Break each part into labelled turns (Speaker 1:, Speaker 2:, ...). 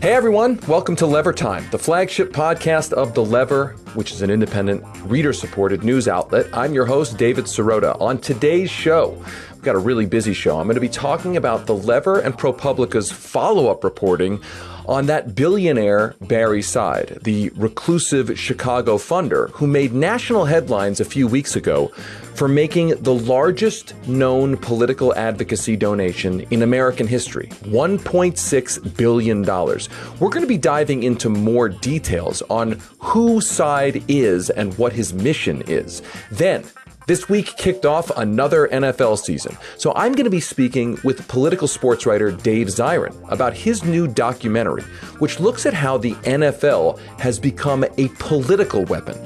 Speaker 1: Hey everyone, welcome to Lever Time, the flagship podcast of The Lever, which is an independent, reader supported news outlet. I'm your host, David Sirota. On today's show, got a really busy show. I'm going to be talking about The Lever and ProPublica's follow up reporting on that billionaire Barre Seid, the reclusive Chicago funder who made national headlines a few weeks ago for making the largest known political advocacy donation in American history $1.6 billion. We're going to be diving into more details on who Seid is and what his mission is. Then, this week kicked off another NFL season, so I'm going to be speaking with political sports writer Dave Zirin about his new documentary, which looks at how the NFL has become a political weapon.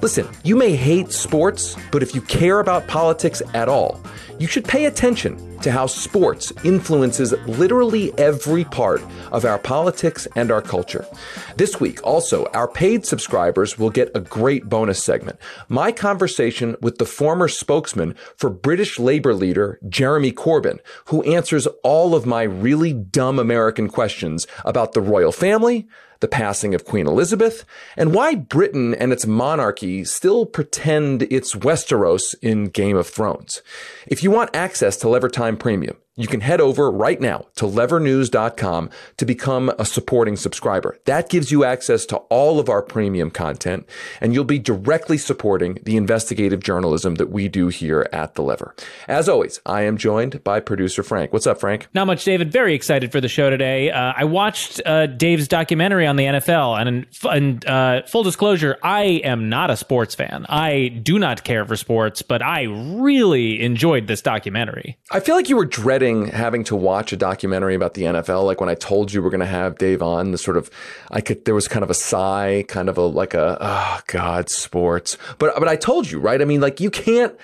Speaker 1: Listen, you may hate sports, but if you care about politics at all, you should pay attention to how sports influences literally every part of our politics and our culture. This week, also, our paid subscribers will get a great bonus segment. My conversation with the former spokesman for British Labour leader Jeremy Corbyn, who answers all of my really dumb American questions about the royal family, the passing of Queen Elizabeth, and why Britain and its monarchy still pretend it's Westeros in Game of Thrones. If you want access to Lever Time Premium, you can head over right now to levernews.com to become a supporting subscriber. That gives you access to all of our premium content, and you'll be directly supporting the investigative journalism that we do here at The Lever. As always, I am joined by producer Frank. What's up, Frank?
Speaker 2: Not much, David. Very excited for the show today. Uh, I watched uh, Dave's documentary on the NFL, and, and uh, full disclosure, I am not a sports fan. I do not care for sports, but I really enjoyed this documentary.
Speaker 1: I feel like you were dreading having to watch a documentary about the NFL. Like when I told you we're going to have Dave on, the sort of, I could, there was kind of a sigh, kind of a, like a, oh God, sports. But, but I told you, right? I mean, like you can't,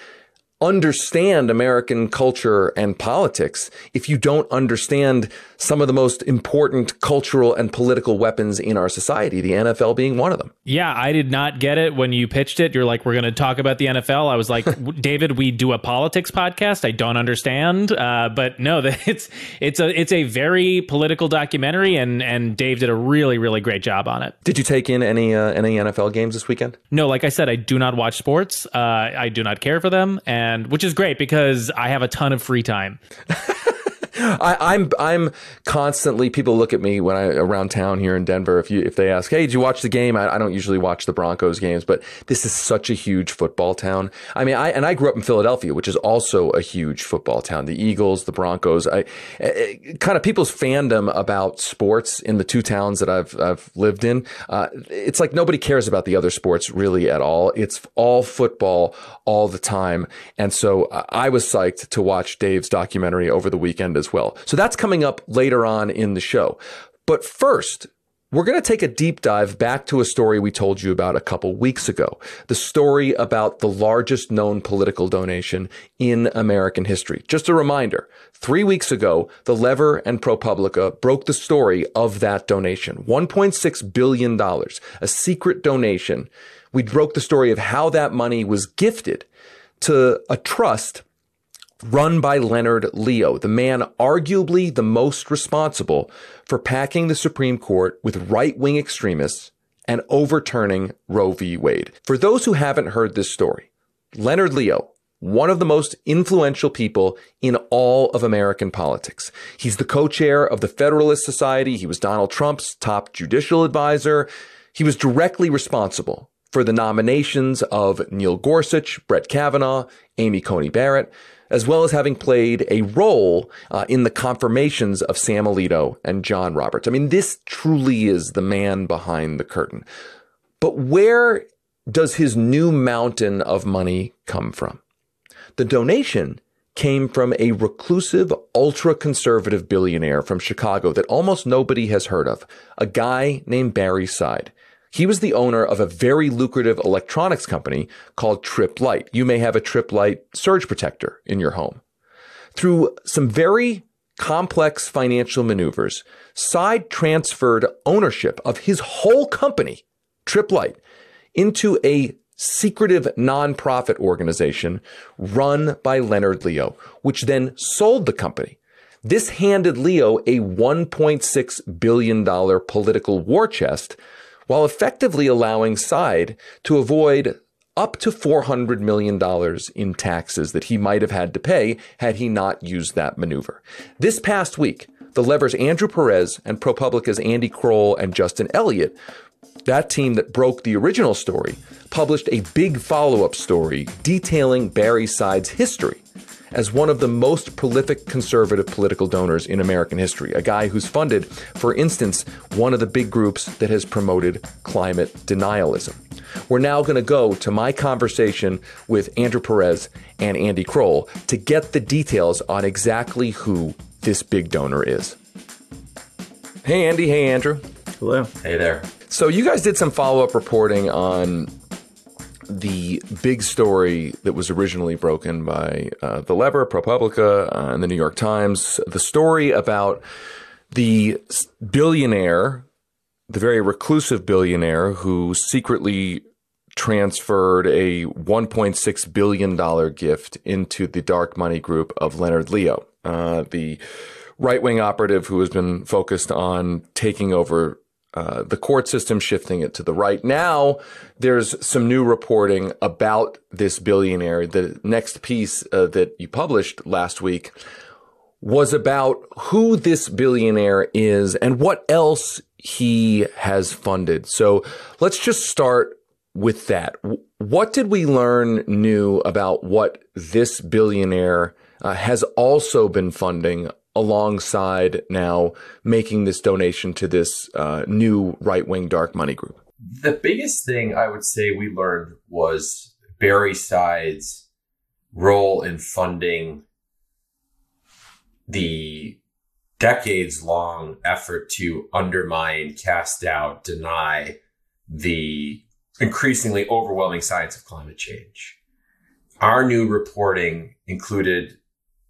Speaker 1: understand American culture and politics if you don't understand some of the most important cultural and political weapons in our society, the NFL being one of them.
Speaker 2: Yeah, I did not get it when you pitched it. You're like, we're going to talk about the NFL. I was like, David, we do a politics podcast. I don't understand, uh, but no, it's it's a it's a very political documentary, and and Dave did a really really great job on it.
Speaker 1: Did you take in any uh, any NFL games this weekend?
Speaker 2: No, like I said, I do not watch sports. Uh, I do not care for them, and which is great because I have a ton of free time.
Speaker 1: I, am I'm, I'm constantly people look at me when I around town here in Denver. If you if they ask, hey, did you watch the game? I, I, don't usually watch the Broncos games, but this is such a huge football town. I mean, I and I grew up in Philadelphia, which is also a huge football town. The Eagles, the Broncos. I, kind of people's fandom about sports in the two towns that I've I've lived in. Uh, it's like nobody cares about the other sports really at all. It's all football all the time, and so I was psyched to watch Dave's documentary over the weekend as well. So that's coming up later on in the show. But first, we're going to take a deep dive back to a story we told you about a couple weeks ago. The story about the largest known political donation in American history. Just a reminder, three weeks ago, the Lever and ProPublica broke the story of that donation. $1.6 billion, a secret donation. We broke the story of how that money was gifted to a trust run by Leonard Leo, the man arguably the most responsible for packing the Supreme Court with right wing extremists and overturning Roe v. Wade. For those who haven't heard this story, Leonard Leo, one of the most influential people in all of American politics. He's the co-chair of the Federalist Society. He was Donald Trump's top judicial advisor. He was directly responsible for the nominations of Neil Gorsuch, Brett Kavanaugh, Amy Coney Barrett, as well as having played a role uh, in the confirmations of Sam Alito and John Roberts. I mean, this truly is the man behind the curtain. But where does his new mountain of money come from? The donation came from a reclusive, ultra conservative billionaire from Chicago that almost nobody has heard of, a guy named Barre Seid. He was the owner of a very lucrative electronics company called Tripp Lite. You may have a Tripp Lite surge protector in your home. Through some very complex financial maneuvers, Seid transferred ownership of his whole company, Tripp Lite, into a secretive nonprofit organization run by Leonard Leo, which then sold the company. This handed Leo a $1.6 billion political war chest while effectively allowing Seid to avoid up to $400 million in taxes that he might have had to pay had he not used that maneuver. This past week, the levers Andrew Perez and ProPublica's Andy Kroll and Justin Elliott, that team that broke the original story, published a big follow up story detailing Barre Seid's history as one of the most prolific conservative political donors in American history, a guy who's funded, for instance, one of the big groups that has promoted climate denialism. We're now going to go to my conversation with Andrew Perez and Andy Kroll to get the details on exactly who this big donor is. Hey, Andy. Hey, Andrew.
Speaker 3: Hello.
Speaker 4: Hey there.
Speaker 1: So, you guys did some follow up reporting on the big story that was originally broken by uh, The Lever, ProPublica, uh, and the New York Times. The story about the billionaire, the very reclusive billionaire who secretly transferred a $1.6 billion gift into the dark money group of Leonard Leo, uh, the right wing operative who has been focused on taking over uh, the court system shifting it to the right. Now there's some new reporting about this billionaire. The next piece uh, that you published last week was about who this billionaire is and what else he has funded. So let's just start with that. What did we learn new about what this billionaire uh, has also been funding alongside now making this donation to this uh, new right wing dark money group?
Speaker 4: The biggest thing I would say we learned was Barre Seid's role in funding the decades long effort to undermine, cast out, deny the increasingly overwhelming science of climate change. Our new reporting included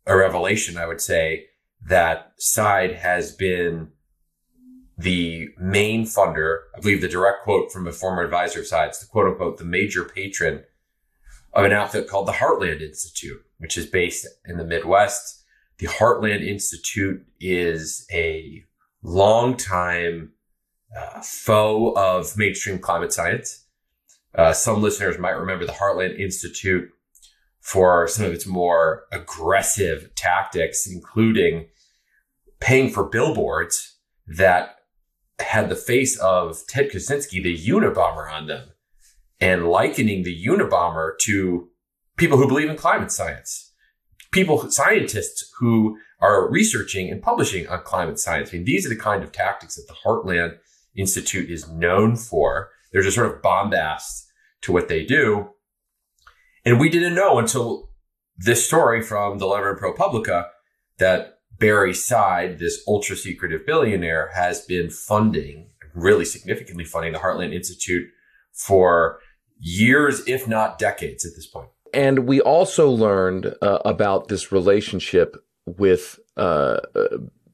Speaker 4: a revelation, I would say, that Seid has been the main funder. I believe the direct quote from a former advisor of Seid's, the quote unquote, the major patron of an outfit called the Heartland Institute, which is based in the Midwest. The Heartland Institute is a longtime uh, foe of mainstream climate science. Uh, some listeners might remember the Heartland Institute for some of its more aggressive tactics, including paying for billboards that had the face of Ted Kaczynski, the Unabomber, on them, and likening the Unabomber to people who believe in climate science, people, scientists who are researching and publishing on climate science. I mean, these are the kind of tactics that the Heartland Institute is known for. There's a sort of bombast to what they do. And we didn't know until this story from the Lever and ProPublica that Barre Seid, this ultra secretive billionaire, has been funding, really significantly funding the Heartland Institute for years, if not decades at this point.
Speaker 1: And we also learned uh, about this relationship with uh,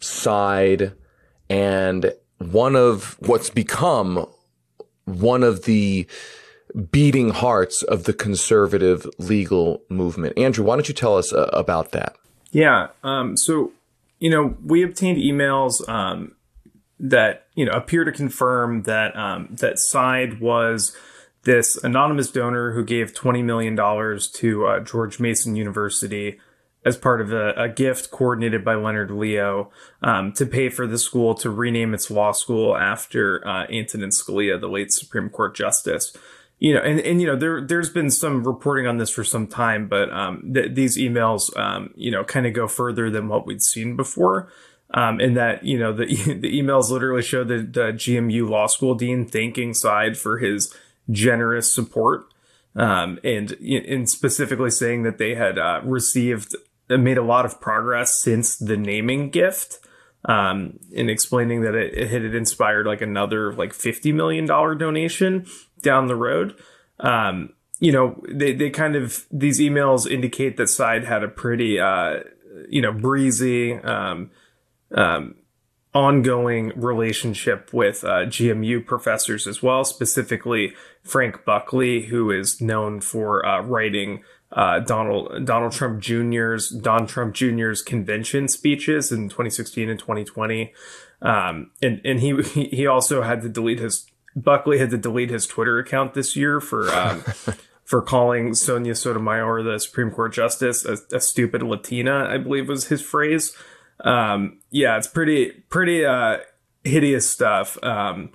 Speaker 1: Seid and one of what's become one of the beating hearts of the conservative legal movement. Andrew, why don't you tell us uh, about that?
Speaker 3: Yeah. Um, so, you know, we obtained emails um, that you know appear to confirm that um, that Seid was this anonymous donor who gave twenty million dollars to uh, George Mason University as part of a, a gift coordinated by Leonard Leo um, to pay for the school to rename its law school after uh, Antonin Scalia, the late Supreme Court justice you know, and, and you know, there there's been some reporting on this for some time, but um, th- these emails, um, you know, kind of go further than what we'd seen before. Um, and that you know the the emails literally show the, the GMU law school dean thanking Seid for his generous support, um, and and specifically saying that they had uh, received uh, made a lot of progress since the naming gift. Um, and explaining that it, it had inspired like another like fifty million dollar donation down the road. Um, you know, they, they kind of, these emails indicate that Seid had a pretty, uh, you know, breezy, um, um, ongoing relationship with uh, GMU professors as well, specifically Frank Buckley, who is known for uh, writing uh, Donald Donald Trump Jr.'s Don Trump Jr.'s convention speeches in 2016 and 2020, um, and and he he also had to delete his Buckley had to delete his Twitter account this year for. Um, for calling Sonia Sotomayor, the Supreme Court justice, a, a stupid Latina, I believe was his phrase. Um, yeah, it's pretty pretty uh, hideous stuff. Um,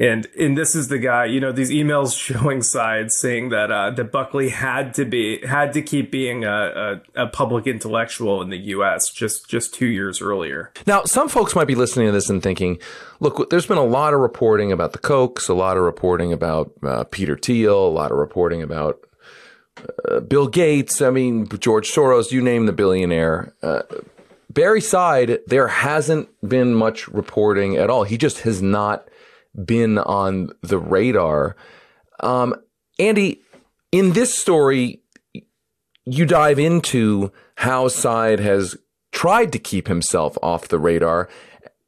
Speaker 3: and and this is the guy, you know, these emails showing sides saying that uh, that Buckley had to be had to keep being a, a, a, public intellectual in the U.S. just just two years earlier.
Speaker 1: Now, some folks might be listening to this and thinking, look, there's been a lot of reporting about the Kochs, a lot of reporting about uh, Peter Thiel, a lot of reporting about uh, Bill Gates. I mean, George Soros. You name the billionaire. Uh, Barre Seid, there hasn't been much reporting at all. He just has not been on the radar. Um, Andy, in this story, you dive into how Seid has tried to keep himself off the radar,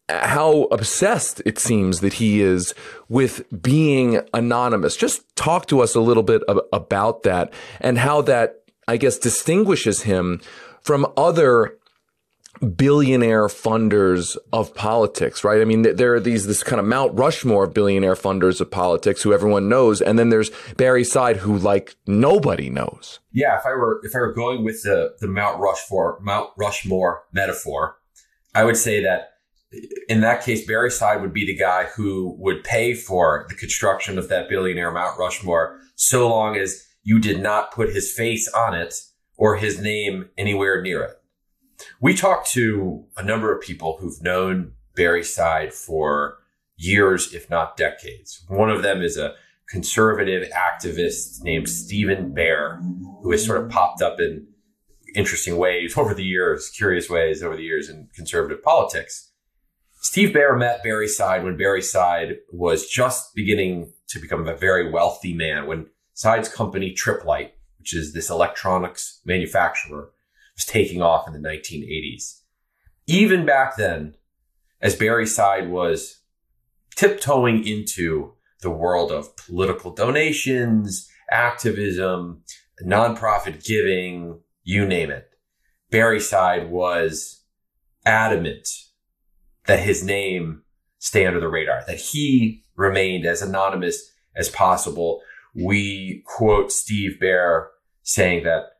Speaker 1: how obsessed it seems that he is with being anonymous. Just talk to us a little bit about that and how that, I guess, distinguishes him from other billionaire funders of politics, right? I mean, there are these, this kind of Mount Rushmore of billionaire funders of politics who everyone knows. And then there's Barre Seid who like nobody knows.
Speaker 4: Yeah. If I were, if I were going with the, the Mount Rushmore, Mount Rushmore metaphor, I would say that in that case, Barre Seid would be the guy who would pay for the construction of that billionaire Mount Rushmore so long as you did not put his face on it or his name anywhere near it. We talked to a number of people who've known Barre Seid for years, if not decades. One of them is a conservative activist named Stephen Baer, who has sort of popped up in interesting ways over the years, curious ways over the years in conservative politics. Steve Baer met Barre Seid when Barre Seid was just beginning to become a very wealthy man, when Seid's company Tripp-Lite, which is this electronics manufacturer, was taking off in the 1980s. Even back then, as Barre Seid was tiptoeing into the world of political donations, activism, nonprofit giving, you name it, Barre Seid was adamant that his name stay under the radar, that he remained as anonymous as possible. We quote Steve Baer saying that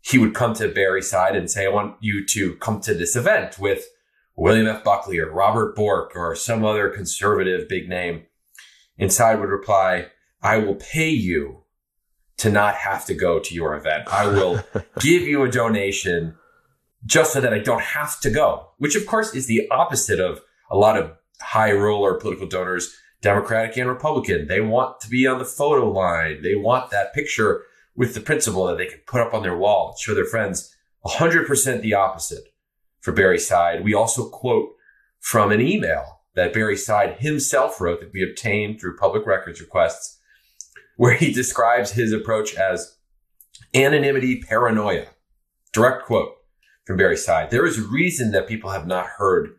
Speaker 4: he would come to Barry's side and say, I want you to come to this event with William F. Buckley or Robert Bork or some other conservative big name. Inside would reply, I will pay you to not have to go to your event. I will give you a donation just so that I don't have to go, which of course is the opposite of a lot of high roller political donors, Democratic and Republican. They want to be on the photo line. They want that picture with the principle that they can put up on their wall and show their friends 100% the opposite for Barre Seid. We also quote from an email that Barre Seid himself wrote that we obtained through public records requests, where he describes his approach as anonymity paranoia. Direct quote from Barre Seid. There is a reason that people have not heard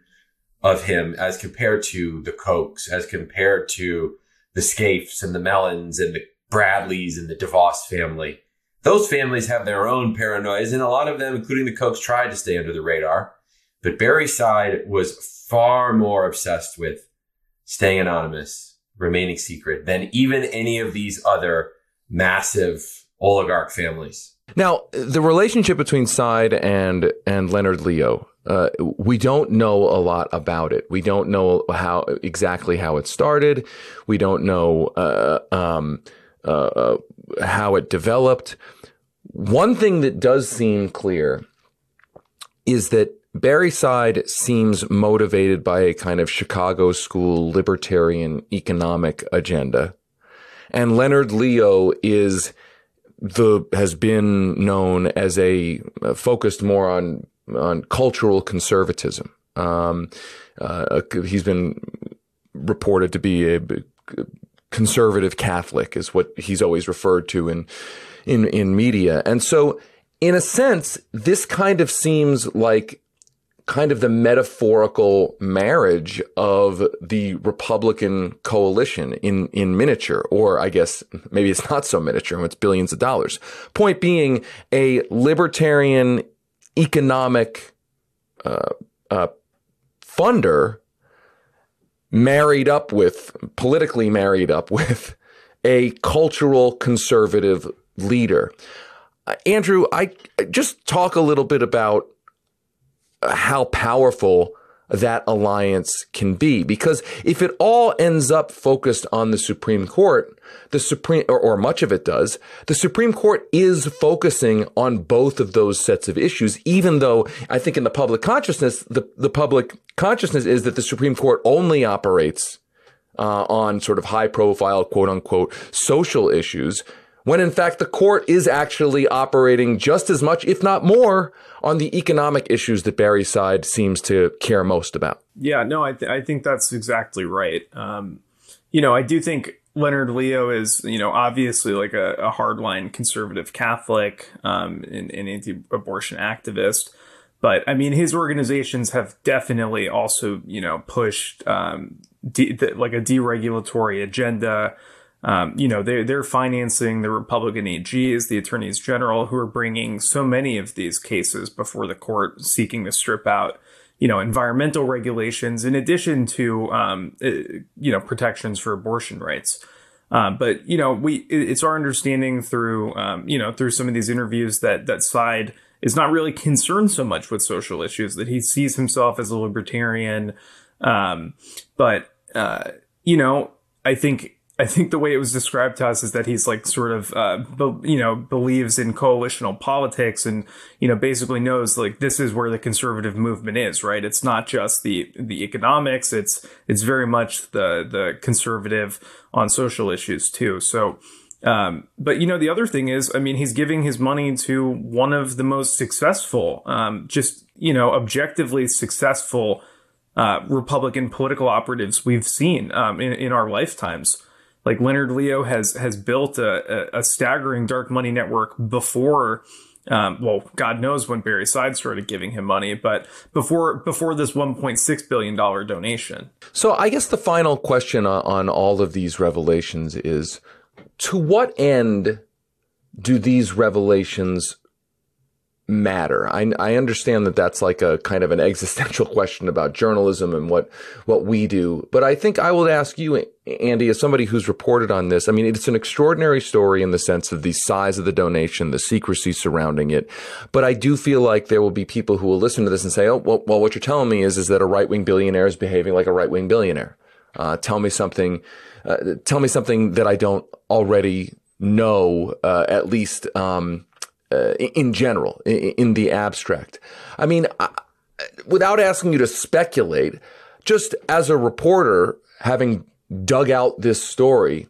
Speaker 4: of him as compared to the Kochs, as compared to the Scaifes and the Mellons and the Bradleys and the DeVos family. Those families have their own paranoias, and a lot of them, including the Kochs, tried to stay under the radar. But Barre Seid was far more obsessed with staying anonymous, remaining secret than even any of these other massive oligarch families.
Speaker 1: Now, the relationship between Seid and and Leonard Leo, uh, we don't know a lot about it. We don't know how exactly how it started. We don't know uh, um, uh, uh, how it developed. One thing that does seem clear is that Barre Seid seems motivated by a kind of Chicago school libertarian economic agenda. And Leonard Leo is the, has been known as a uh, focused more on, on cultural conservatism. Um, uh, he's been reported to be a conservative Catholic is what he's always referred to in, in, in media. And so in a sense, this kind of seems like kind of the metaphorical marriage of the Republican coalition in, in miniature, or I guess maybe it's not so miniature, it's billions of dollars. Point being a libertarian economic, uh, uh, funder married up with, politically married up with a cultural conservative leader. Uh, Andrew, I just talk a little bit about how powerful that alliance can be. Because if it all ends up focused on the Supreme Court, the Supreme, or, or, much of it does, the Supreme Court is focusing on both of those sets of issues, even though I think in the public consciousness, the, the public consciousness is that the Supreme Court only operates uh, on sort of high profile, quote unquote, social issues when in fact the court is actually operating just as much, if not more, on the economic issues that Barry's side seems to care most about.
Speaker 3: Yeah, no, I, th- I think that's exactly right. Um, you know, I do think Leonard Leo is, you know, obviously like a, a hardline conservative Catholic um, and, and anti-abortion activist. But I mean, his organizations have definitely also, you know, pushed um, de- the, like a deregulatory agenda. Um, you know, they're, they're financing the Republican AGs, the attorneys general, who are bringing so many of these cases before the court seeking to strip out, you know, environmental regulations in addition to, um, uh, you know, protections for abortion rights. Um, but you know, we it's our understanding through um, you know through some of these interviews that that Seid is not really concerned so much with social issues that he sees himself as a libertarian. Um, but uh, you know, I think I think the way it was described to us is that he's like sort of, uh, be, you know, believes in coalitional politics and, you know, basically knows like this is where the conservative movement is, right? It's not just the, the economics. It's, it's very much the, the conservative on social issues too. So, um, but you know, the other thing is, I mean, he's giving his money to one of the most successful, um, just, you know, objectively successful, uh, Republican political operatives we've seen, um, in, in our lifetimes like Leonard Leo has has built a, a, a staggering dark money network before um, well, God knows when Barre Seid started giving him money, but before before this 1.6 billion dollar donation.
Speaker 1: So I guess the final question on, on all of these revelations is: to what end do these revelations matter? I, I understand that that's like a kind of an existential question about journalism and what, what we do. But I think I will ask you, Andy, as somebody who's reported on this, I mean, it's an extraordinary story in the sense of the size of the donation, the secrecy surrounding it. But I do feel like there will be people who will listen to this and say, oh, well, well what you're telling me is, is that a right wing billionaire is behaving like a right wing billionaire. Uh, tell me something, uh, tell me something that I don't already know, uh, at least, um, uh, in general, in, in, the abstract. I mean, I, without asking you to speculate, just as a reporter, having dug out this story,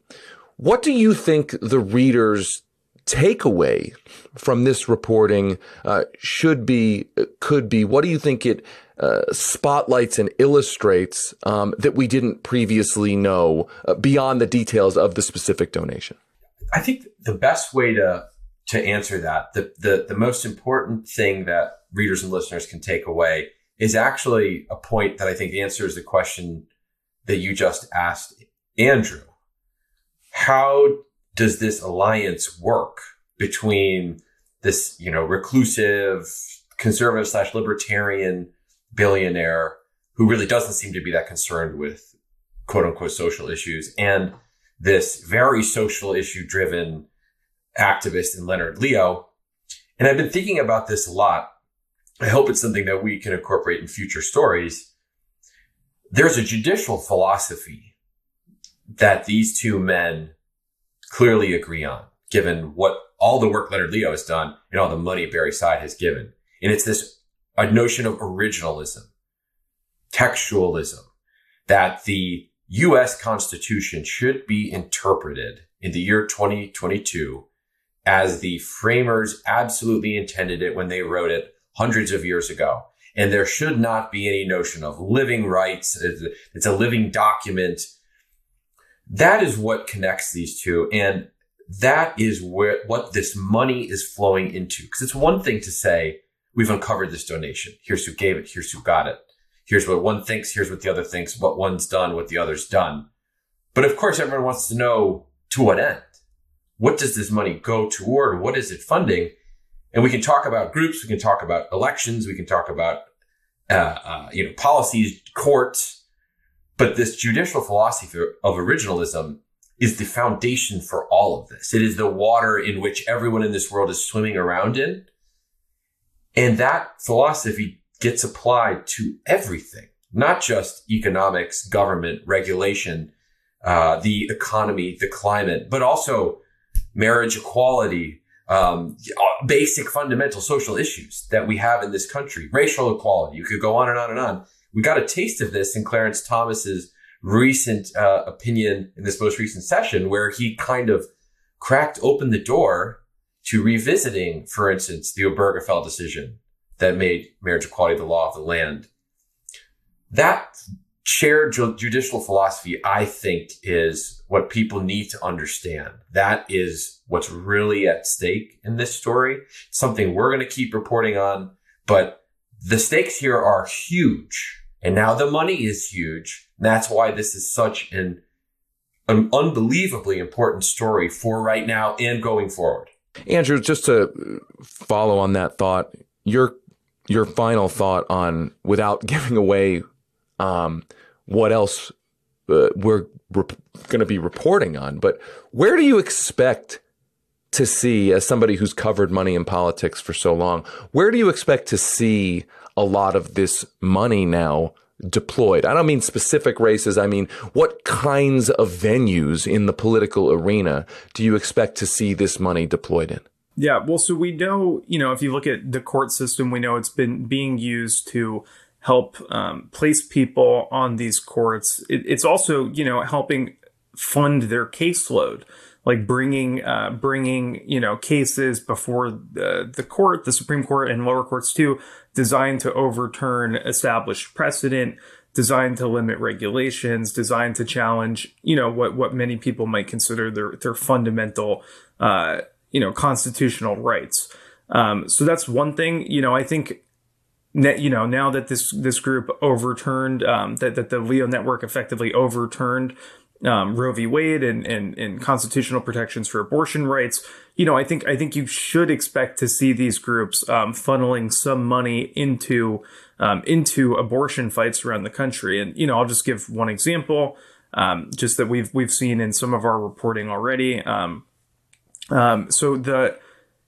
Speaker 1: what do you think the readers takeaway from this reporting uh, should be, could be? What do you think it uh, spotlights and illustrates um, that we didn't previously know uh, beyond the details of the specific donation?
Speaker 4: I think the best way to to answer that. The, the, the most important thing that readers and listeners can take away is actually a point that I think answers the question that you just asked, Andrew. How does this alliance work between this, you know, reclusive, conservative slash libertarian billionaire who really doesn't seem to be that concerned with quote unquote social issues and this very social issue driven activist in Leonard Leo. And I've been thinking about this a lot. I hope it's something that we can incorporate in future stories. There's a judicial philosophy that these two men clearly agree on, given what all the work Leonard Leo has done and all the money Barre Seid has given. And it's this a notion of originalism, textualism, that the U.S. Constitution should be interpreted in the year 2022 as the framers absolutely intended it when they wrote it hundreds of years ago. And there should not be any notion of living rights. It's a living document. That is what connects these two. And that is where, what this money is flowing into. Cause it's one thing to say, we've uncovered this donation. Here's who gave it. Here's who got it. Here's what one thinks. Here's what the other thinks. What one's done. What the other's done. But of course, everyone wants to know to what end. What does this money go toward? What is it funding? And we can talk about groups. We can talk about elections. We can talk about, uh, uh, you know, policies, courts. But this judicial philosophy of originalism is the foundation for all of this. It is the water in which everyone in this world is swimming around in. And that philosophy gets applied to everything, not just economics, government, regulation, uh, the economy, the climate, but also marriage equality, um, basic fundamental social issues that we have in this country, racial equality. You could go on and on and on. We got a taste of this in Clarence Thomas's recent uh, opinion in this most recent session, where he kind of cracked open the door to revisiting, for instance, the Obergefell decision that made marriage equality the law of the land. That shared ju- judicial philosophy, I think, is what people need to understand. That is what's really at stake in this story. something we're going to keep reporting on, but the stakes here are huge. And now the money is huge. that's why this is such an, an unbelievably important story for right now and going forward.
Speaker 1: Andrew, just to follow on that thought, your your final thought on without giving away um, what else uh, we're rep- going to be reporting on. But where do you expect to see, as somebody who's covered money in politics for so long, where do you expect to see a lot of this money now deployed? I don't mean specific races. I mean, what kinds of venues in the political arena do you expect to see this money deployed in?
Speaker 3: Yeah, well, so we know, you know, if you look at the court system, we know it's been being used to help um, place people on these courts. It, it's also, you know, helping fund their caseload, like bringing uh, bringing you know cases before the, the court, the Supreme Court, and lower courts too, designed to overturn established precedent, designed to limit regulations, designed to challenge, you know, what what many people might consider their their fundamental, uh, you know, constitutional rights. Um, so that's one thing. You know, I think you know, now that this this group overturned um, that that the Leo Network effectively overturned um, Roe v. Wade and, and and constitutional protections for abortion rights, you know, I think I think you should expect to see these groups um, funneling some money into um, into abortion fights around the country. And you know, I'll just give one example, um, just that we've we've seen in some of our reporting already. Um, so the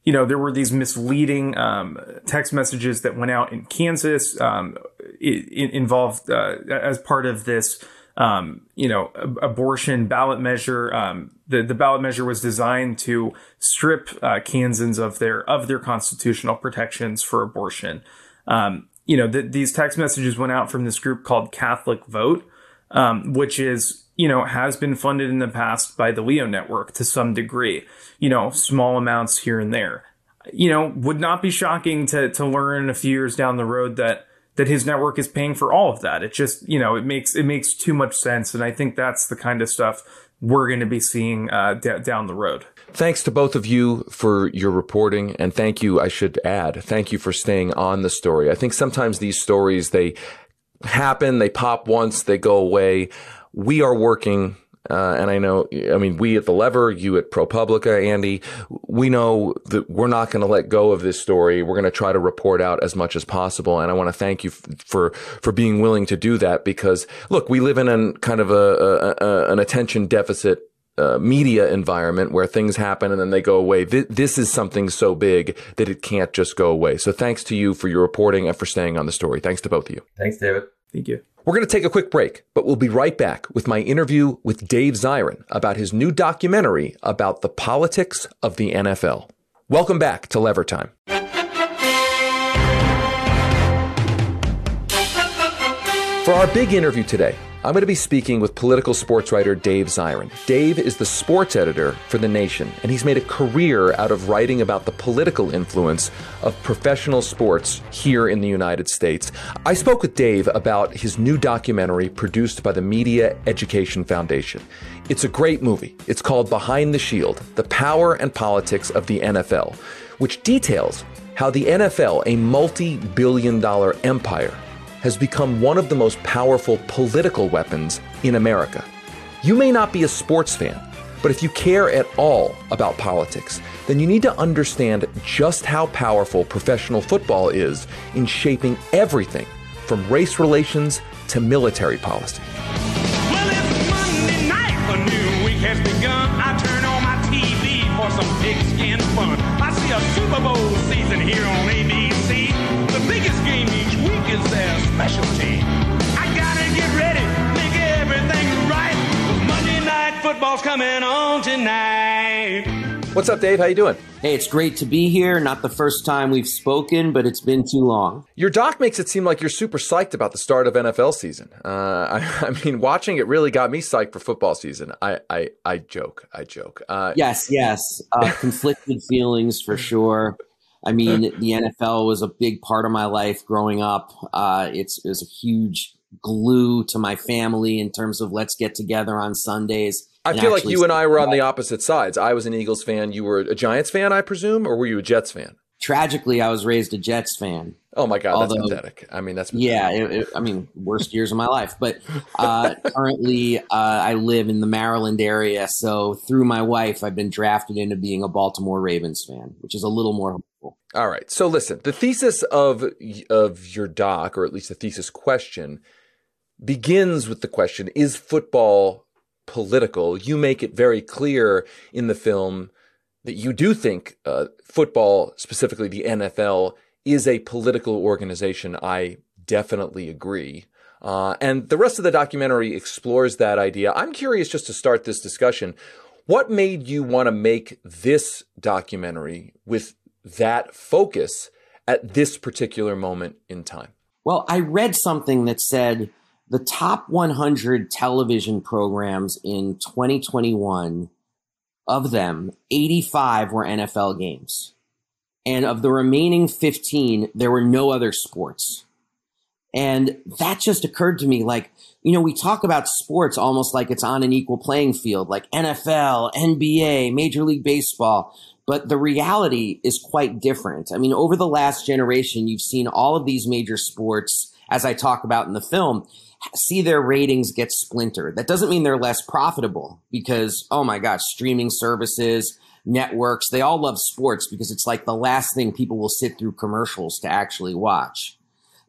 Speaker 3: you know, there were these misleading um, text messages that went out in Kansas, um, it, it involved uh, as part of this, um, you know, abortion ballot measure. Um, the the ballot measure was designed to strip uh, Kansans of their of their constitutional protections for abortion. Um, you know, the, these text messages went out from this group called Catholic Vote, um, which is you know, has been funded in the past by the Leo network to some degree, you know, small amounts here and there. You know, would not be shocking to, to learn a few years down the road that, that his network is paying for all of that. It just, you know, it makes, it makes too much sense. And I think that's the kind of stuff we're going to be seeing uh, d- down the road.
Speaker 1: Thanks to both of you for your reporting. And thank you, I should add, thank you for staying on the story. I think sometimes these stories, they happen, they pop once, they go away we are working uh, and I know, I mean, we at the Lever, you at ProPublica, Andy, we know that we're not going to let go of this story. We're going to try to report out as much as possible. And I want to thank you f- for for being willing to do that because, look, we live in a kind of a, a, a an attention deficit uh, media environment where things happen and then they go away. Th- this is something so big that it can't just go away. So thanks to you for your reporting and for staying on the story. Thanks to both of you.
Speaker 4: Thanks, David.
Speaker 3: Thank you.
Speaker 1: We're going to take a quick break, but we'll be right back with my interview with Dave Zirin about his new documentary about the politics of the NFL. Welcome back to Lever Time. For our big interview today, I'm going to be speaking with political sports writer Dave Zirin. Dave is the sports editor for The Nation, and he's made a career out of writing about the political influence of professional sports here in the United States. I spoke with Dave about his new documentary produced by the Media Education Foundation. It's a great movie. It's called Behind the Shield The Power and Politics of the NFL, which details how the NFL, a multi billion dollar empire, has become one of the most powerful political weapons in America. You may not be a sports fan, but if you care at all about politics, then you need to understand just how powerful professional football is in shaping everything from race relations to military policy.
Speaker 5: Specialty. I gotta get ready, make everything right. 'cause Monday night football's coming on tonight.
Speaker 1: What's up, Dave? How you doing?
Speaker 6: Hey, it's great to be here. Not the first time we've spoken, but it's been too long.
Speaker 1: Your doc makes it seem like you're super psyched about the start of NFL season. Uh, I, I, mean, watching it really got me psyched for football season. I, I, I joke. I joke. Uh,
Speaker 6: Yes, yes. Uh, conflicted feelings for sure. I mean, the NFL was a big part of my life growing up. Uh, it's, it was a huge glue to my family in terms of let's get together on Sundays.
Speaker 1: I feel like you and I were on the opposite sides. I was an Eagles fan. You were a Giants fan, I presume, or were you a Jets fan?
Speaker 6: Tragically, I was raised a Jets fan.
Speaker 1: Oh my God, that's
Speaker 6: Although-
Speaker 1: pathetic. I mean, that's
Speaker 6: Yeah, it, it- I mean, worst years of my life. But uh, currently, uh, I live in the Maryland area, so through my wife, I've been drafted into being a Baltimore Ravens fan, which is a little more hopeful.
Speaker 1: All right. So listen, the thesis of of your doc, or at least the thesis question, begins with the question: Is football political? You make it very clear in the film that you do think uh, football, specifically the NFL, is a political organization. I definitely agree. Uh, and the rest of the documentary explores that idea. I'm curious just to start this discussion. What made you want to make this documentary with that focus at this particular moment in time?
Speaker 6: Well, I read something that said the top 100 television programs in 2021, of them, 85 were NFL games. And of the remaining 15, there were no other sports. And that just occurred to me like, you know, we talk about sports almost like it's on an equal playing field, like NFL, NBA, Major League Baseball. But the reality is quite different. I mean, over the last generation, you've seen all of these major sports, as I talk about in the film, see their ratings get splintered. That doesn't mean they're less profitable because, oh my gosh, streaming services, networks, they all love sports because it's like the last thing people will sit through commercials to actually watch.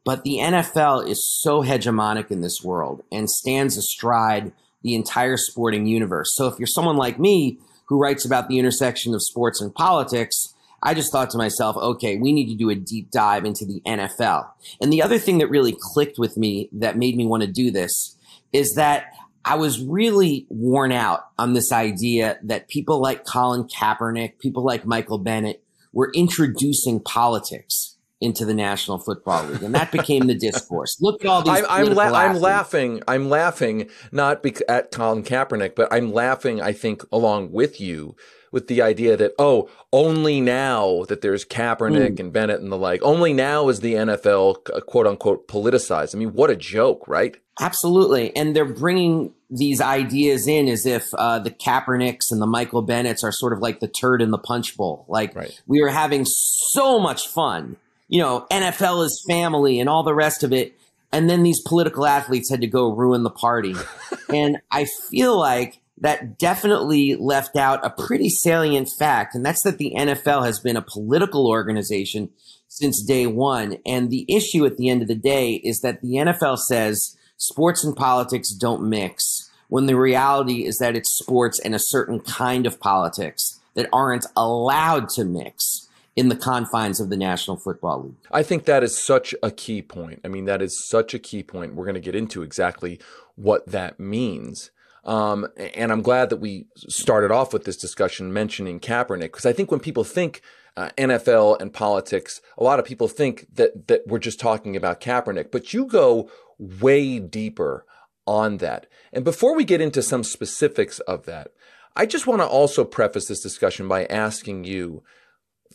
Speaker 6: But the NFL is so hegemonic in this world and stands astride the entire sporting universe. So if you're someone like me who writes about the intersection of sports and politics, I just thought to myself, okay, we need to do a deep dive into the NFL. And the other thing that really clicked with me that made me want to do this is that I was really worn out on this idea that people like Colin Kaepernick, people like Michael Bennett were introducing politics into the National Football League, and that became the discourse. Look at all these.
Speaker 1: I'm, I'm, la- I'm laughing. I'm laughing not bec- at Colin Kaepernick, but I'm laughing. I think along with you with the idea that oh, only now that there's Kaepernick and Bennett and the like, only now is the NFL uh, quote unquote politicized. I mean, what a joke, right?
Speaker 6: Absolutely. And they're bringing these ideas in as if uh, the Kaepernicks and the Michael Bennetts are sort of like the turd in the punch bowl. Like
Speaker 1: Right.
Speaker 6: we were having so much fun. You know, NFL is family and all the rest of it. And then these political athletes had to go ruin the party. and I feel like that definitely left out a pretty salient fact, and that's that the NFL has been a political organization since day one. And the issue at the end of the day is that the NFL says sports and politics don't mix, when the reality is that it's sports and a certain kind of politics that aren't allowed to mix in the confines of the National Football League.
Speaker 1: I think that is such a key point. I mean, that is such a key point. We're going to get into exactly what that means. Um, and I'm glad that we started off with this discussion mentioning Kaepernick because I think when people think uh, NFL and politics, a lot of people think that that we're just talking about Kaepernick, but you go way deeper on that. And before we get into some specifics of that, I just want to also preface this discussion by asking you,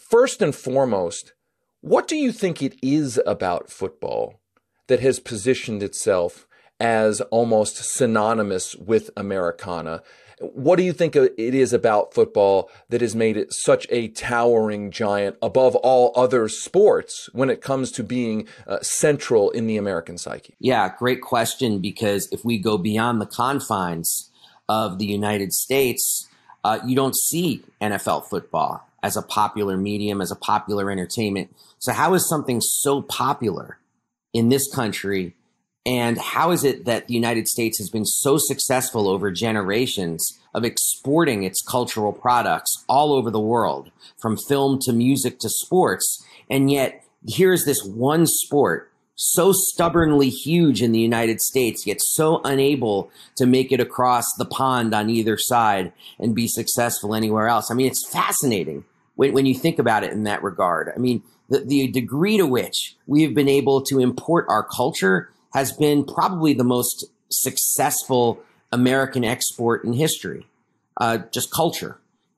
Speaker 1: first and foremost, what do you think it is about football that has positioned itself as almost synonymous with Americana? What do you think it is about football that has made it such a towering giant above all other sports when it comes to being uh, central in the American psyche?
Speaker 6: Yeah, great question. Because if we go beyond the confines of the United States, uh, you don't see NFL football as a popular medium, as a popular entertainment. So, how is something so popular in this country and how is it that the United States has been so successful over generations of exporting its cultural products all over the world, from film to music to sports? And yet, here's this one sport so stubbornly huge in the United States, yet so unable to make it across the pond on either side and be successful anywhere else. I mean, it's fascinating when, when you think about it in that regard. I mean, the, the degree to which we have been able to import our culture has been probably the most successful American export in history, uh, just culture,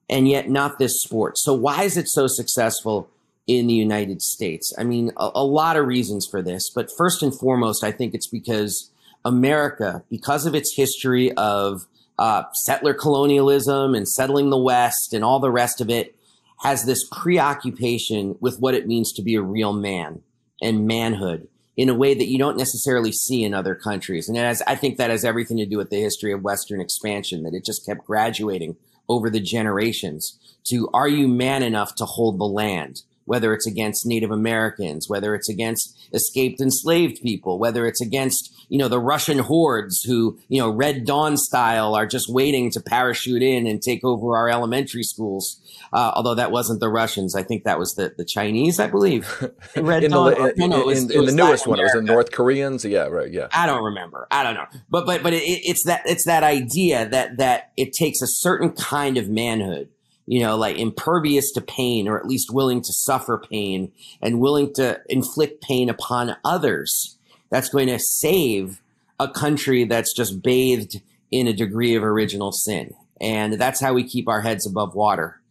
Speaker 6: and yet not this sport. So, why is it so successful in the United States? I mean, a, a lot of reasons for this, but first and foremost, I think it's because America, because of its history of uh, settler colonialism and settling the West and all the rest of it, has this preoccupation with what it means to be a real man and manhood in a way that you don't necessarily see in other countries. And has, I think that has everything to do with the history of Western expansion, that it just kept graduating over the generations to are you man enough to hold the land? Whether it's against Native Americans, whether it's against escaped enslaved people, whether it's against, you know, the Russian hordes who, you know, Red Dawn style are just waiting to parachute in and take over our elementary schools. Uh, although that wasn't the Russians. I think that was the, the Chinese, I believe.
Speaker 1: Red in Dawn. The, in, no, was, in, in the newest one, it was the North Koreans. Yeah, right. Yeah.
Speaker 6: I don't remember. I don't know. But, but, but it, it's that, it's that idea that, that it takes a certain kind of manhood you know, like impervious to pain or at least willing to suffer pain and willing to inflict pain upon others. That's going to save a country that's just bathed in a degree of original sin. And that's how we keep our heads above water.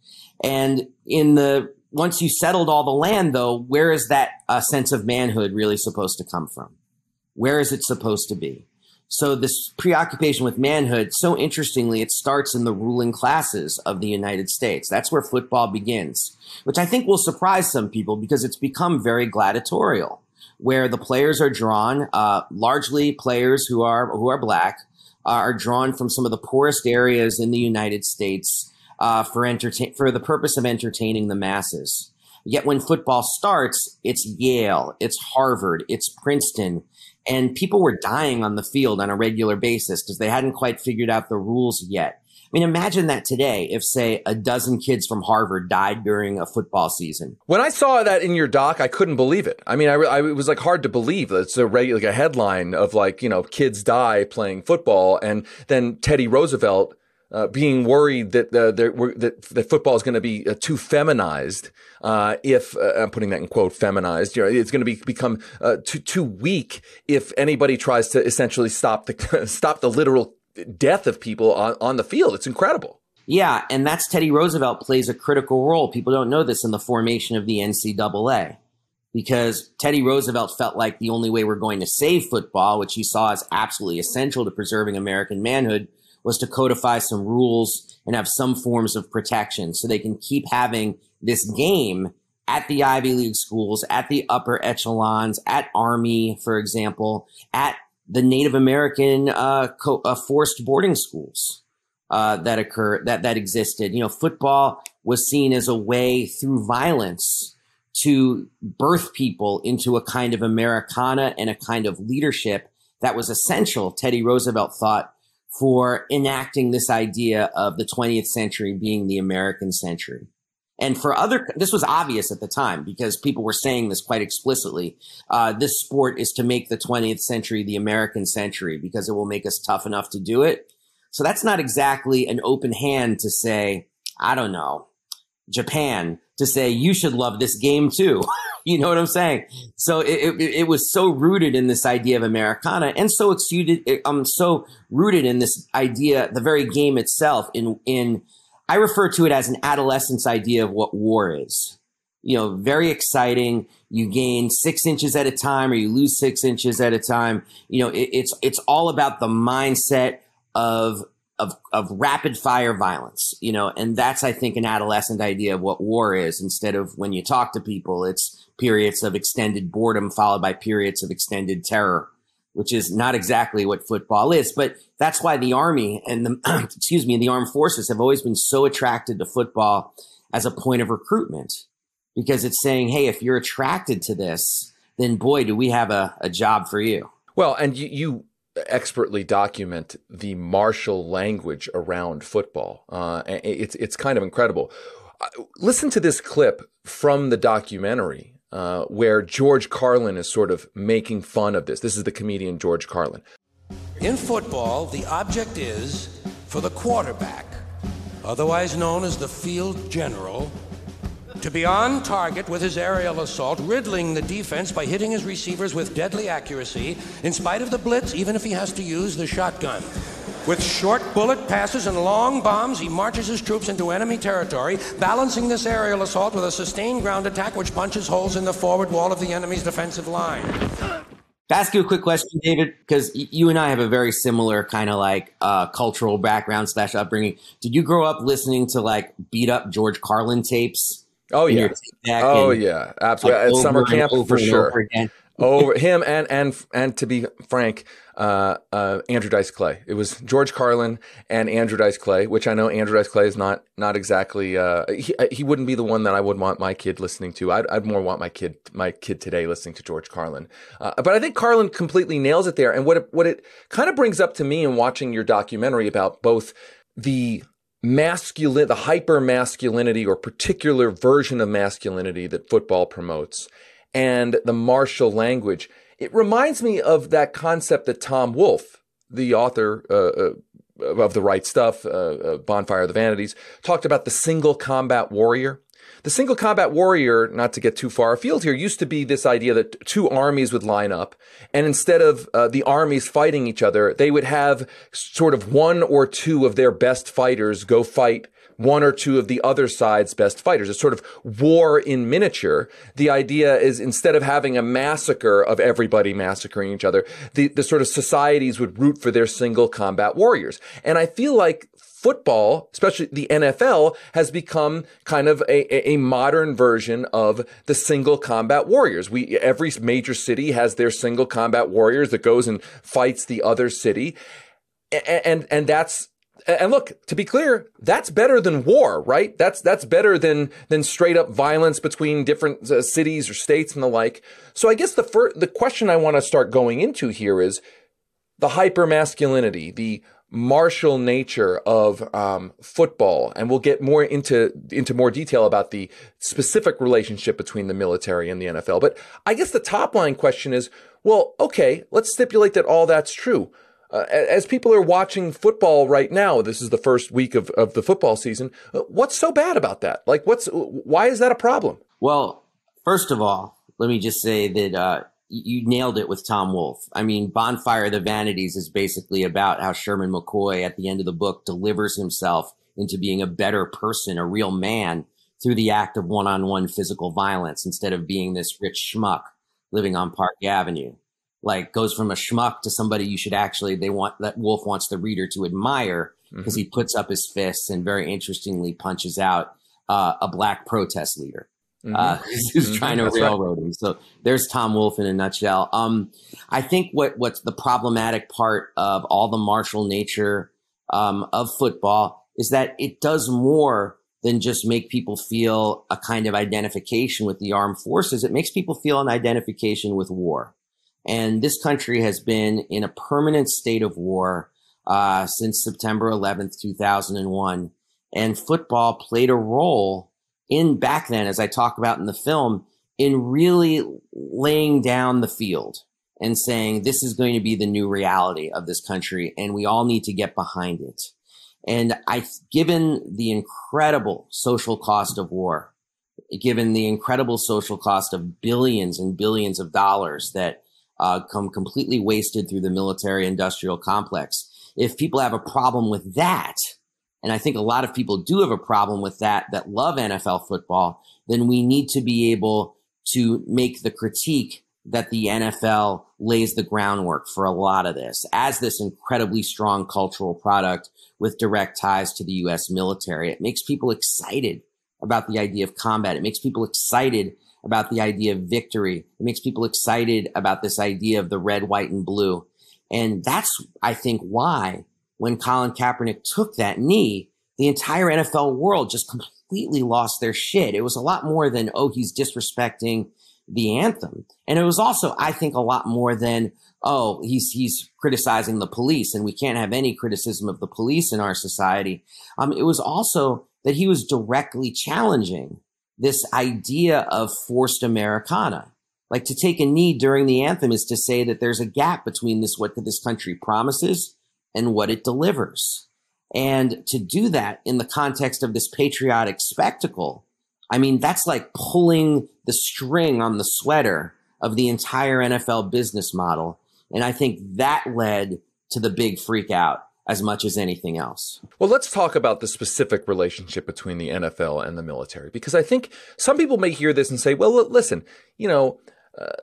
Speaker 6: And in the, once you settled all the land though, where is that uh, sense of manhood really supposed to come from? Where is it supposed to be? So this preoccupation with manhood, so interestingly, it starts in the ruling classes of the United States. That's where football begins, which I think will surprise some people because it's become very gladiatorial, where the players are drawn, uh, largely players who are who are black, uh, are drawn from some of the poorest areas in the United States uh, for entertain for the purpose of entertaining the masses. Yet when football starts, it's Yale, it's Harvard, it's Princeton, and people were dying on the field on a regular basis because they hadn't quite figured out the rules yet. I mean, imagine that today if, say, a dozen kids from Harvard died during a football season.
Speaker 1: When I saw that in your doc, I couldn't believe it. I mean, I, I it was like hard to believe. It's a regular like a headline of like you know kids die playing football, and then Teddy Roosevelt uh, being worried that uh, that, that football is going to be uh, too feminized. Uh, if uh, I'm putting that in quote, feminized, you know, it's going to be become uh, too too weak if anybody tries to essentially stop the stop the literal death of people on, on the field. It's incredible.
Speaker 6: Yeah, and that's Teddy Roosevelt plays a critical role. People don't know this in the formation of the NCAA because Teddy Roosevelt felt like the only way we're going to save football, which he saw as absolutely essential to preserving American manhood, was to codify some rules and have some forms of protection so they can keep having this game at the Ivy League schools, at the upper echelons, at Army, for example, at the Native American uh, co- uh, forced boarding schools uh, that occur that that existed. You know, football was seen as a way through violence to birth people into a kind of Americana and a kind of leadership that was essential. Teddy Roosevelt thought for enacting this idea of the 20th century being the American century. And for other, this was obvious at the time because people were saying this quite explicitly. Uh, this sport is to make the 20th century the American century because it will make us tough enough to do it. So that's not exactly an open hand to say, I don't know, Japan to say you should love this game too. you know what I'm saying? So it, it, it, was so rooted in this idea of Americana and so exuded, um, so rooted in this idea, the very game itself in, in, I refer to it as an adolescence idea of what war is. You know, very exciting. You gain six inches at a time or you lose six inches at a time. You know, it, it's, it's all about the mindset of of of rapid fire violence, you know, and that's I think an adolescent idea of what war is. Instead of when you talk to people, it's periods of extended boredom followed by periods of extended terror, which is not exactly what football is. But that's why the army and the excuse me, the armed forces have always been so attracted to football as a point of recruitment because it's saying, hey, if you're attracted to this, then boy, do we have a, a job for you.
Speaker 1: Well, and you, you expertly document the martial language around football. Uh, it's it's kind of incredible. Uh, listen to this clip from the documentary uh, where George Carlin is sort of making fun of this. This is the comedian George Carlin.
Speaker 7: In football, the object is for the quarterback, otherwise known as the field general, to be on target with his aerial assault, riddling the defense by hitting his receivers with deadly accuracy, in spite of the blitz, even if he has to use the shotgun. With short bullet passes and long bombs, he marches his troops into enemy territory, balancing this aerial assault with a sustained ground attack which punches holes in the forward wall of the enemy's defensive line.
Speaker 6: Ask you a quick question, David, because you and I have a very similar kind of like uh, cultural background slash upbringing. Did you grow up listening to like beat up George Carlin tapes?
Speaker 1: Oh yeah. Oh yeah. Absolutely. Like At summer camp for sure. Over him and and and to be frank, uh, uh, Andrew Dice Clay. It was George Carlin and Andrew Dice Clay, which I know Andrew Dice Clay is not not exactly. Uh, he he wouldn't be the one that I would want my kid listening to. I'd, I'd more want my kid my kid today listening to George Carlin. Uh, but I think Carlin completely nails it there. And what it, what it kind of brings up to me in watching your documentary about both the masculine, the hyper masculinity or particular version of masculinity that football promotes and the martial language. It reminds me of that concept that Tom Wolfe, the author uh, uh, of The Right Stuff, uh, uh Bonfire of the Vanities, talked about the single combat warrior. The single combat warrior, not to get too far afield here, used to be this idea that two armies would line up, and instead of uh, the armies fighting each other, they would have sort of one or two of their best fighters go fight one or two of the other side's best fighters. It's sort of war in miniature. The idea is instead of having a massacre of everybody massacring each other, the, the sort of societies would root for their single combat warriors. And I feel like football, especially the NFL, has become kind of a, a modern version of the single combat warriors. We every major city has their single combat warriors that goes and fights the other city. And, and, and that's and look, to be clear, that's better than war, right? That's that's better than than straight up violence between different uh, cities or states and the like. So I guess the fir- the question I want to start going into here is the hyper masculinity, the martial nature of um, football, and we'll get more into into more detail about the specific relationship between the military and the NFL. But I guess the top line question is, well, okay, let's stipulate that all that's true. Uh, as people are watching football right now, this is the first week of, of the football season. Uh, what's so bad about that? Like, what's why is that a problem?
Speaker 6: Well, first of all, let me just say that uh, you nailed it with Tom Wolfe. I mean, Bonfire of the Vanities is basically about how Sherman McCoy at the end of the book delivers himself into being a better person, a real man through the act of one-on-one physical violence instead of being this rich schmuck living on Park Avenue. Like goes from a schmuck to somebody you should actually, they want that Wolfe wants the reader to admire because mm-hmm. he puts up his fists and very interestingly punches out uh, a black protest leader. Mm-hmm. Uh, who's mm-hmm. trying to That's railroad right. him. So there's Tom Wolfe in a nutshell. Um, I think what what's the problematic part of all the martial nature um, of football is that it does more than just make people feel a kind of identification with the armed forces. It makes people feel an identification with war. And this country has been in a permanent state of war uh, since September 11th, 2001. And football played a role in back then, as I talk about in the film, in really laying down the field and saying this is going to be the new reality of this country and we all need to get behind it. And I, given the incredible social cost of war, given the incredible social cost of billions and billions of dollars that uh, come completely wasted through the military industrial complex, if people have a problem with that, and I think a lot of people do have a problem with that, that love NFL football, then we need to be able to make the critique that the NFL lays the groundwork for a lot of this as this incredibly strong cultural product with direct ties to the U.S. military. It makes people excited about the idea of combat. It makes people excited about the idea of victory. It makes people excited about this idea of the red, white, and blue. And that's, I think, why when Colin Kaepernick took that knee, the entire NFL world just completely lost their shit. It was a lot more than, oh, he's disrespecting the anthem. And it was also, I think, a lot more than, oh, he's he's criticizing the police, and we can't have any criticism of the police in our society. Um, it was also that he was directly challenging this idea of forced Americana. Like to take a knee during the anthem is to say that there's a gap between this what this country promises and what it delivers. And to do that in the context of this patriotic spectacle, I mean, that's like pulling the string on the sweater of the entire NFL business model. And I think that led to the big freak out as much as anything else.
Speaker 1: Well, let's talk about the specific relationship between the NFL and the military, because I think some people may hear this and say, well, listen, you know,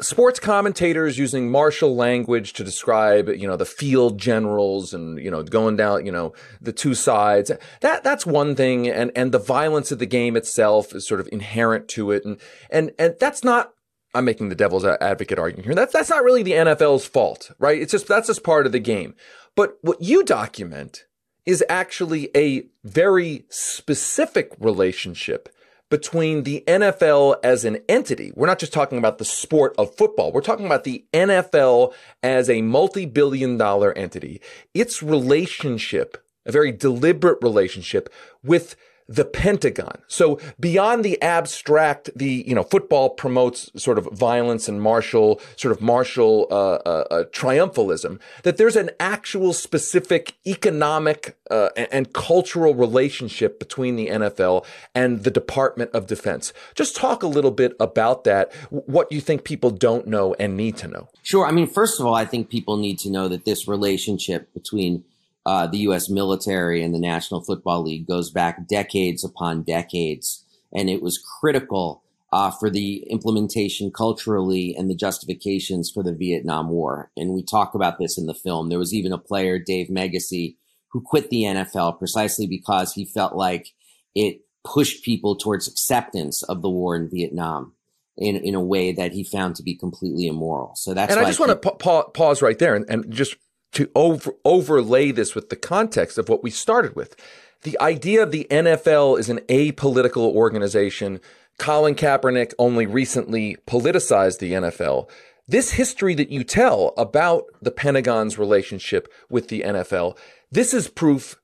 Speaker 1: sports commentators using martial language to describe, you know, the field generals and, you know, going down, you know, the two sides. That, that's one thing. And, and the violence of the game itself is sort of inherent to it. And, and, and that's not, I'm making the devil's advocate argument here. That's, that's not really the NFL's fault, right? It's just, that's just part of the game. But what you document is actually a very specific relationship between the NFL as an entity. We're not just talking about the sport of football. We're talking about the NFL as a multi-billion dollar entity. Its relationship, a very deliberate relationship with the Pentagon. So beyond the abstract, the, you know, football promotes sort of violence and martial, sort of martial, uh, uh, uh, triumphalism, that there's an actual specific economic, uh, and, and cultural relationship between the NFL and the Department of Defense. Just talk a little bit about that, what you think people don't know and need to know.
Speaker 6: Sure. I mean, first of all, I think people need to know that this relationship between uh, the U.S. military and the National Football League goes back decades upon decades, and it was critical uh, for the implementation culturally and the justifications for the Vietnam War. And we talk about this in the film. There was even a player, Dave Meggyesy, who quit the NFL precisely because he felt like it pushed people towards acceptance of the war in Vietnam in, in a way that he found to be completely immoral. So that's
Speaker 1: and I just want to pa- pause right there and, and just to over, overlay this with the context of what we started with. The idea of the NFL is an apolitical organization. Colin Kaepernick only recently politicized the NFL. This history that you tell about the Pentagon's relationship with the NFL, this is proof,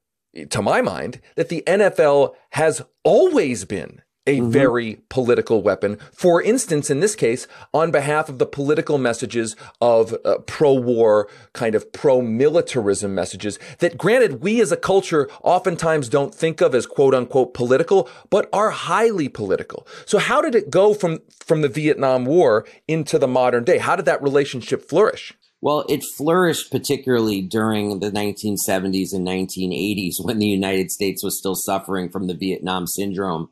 Speaker 1: to my mind, that the NFL has always been a mm-hmm. very political weapon. For instance, in this case, on behalf of the political messages of uh, pro-war, kind of pro-militarism messages that granted, we as a culture oftentimes don't think of as quote unquote political, but are highly political. So how did it go from, from the Vietnam War into the modern day? How did that relationship flourish?
Speaker 6: Well, it flourished particularly during the 1970s and 1980s when the United States was still suffering from the Vietnam syndrome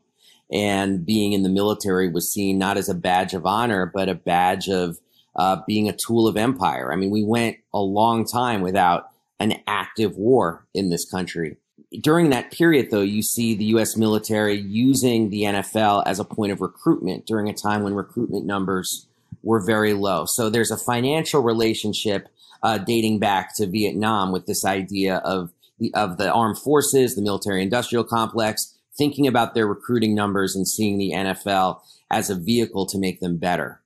Speaker 6: and being in the military was seen not as a badge of honor, but a badge of uh, being a tool of empire. I mean, we went a long time without an active war in this country. During that period, though, you see the U.S. military using the NFL as a point of recruitment during a time when recruitment numbers were very low. So there's a financial relationship uh, dating back to Vietnam with this idea of the, of the armed forces, the military industrial complex, thinking about their recruiting numbers and seeing the NFL as a vehicle to make them better.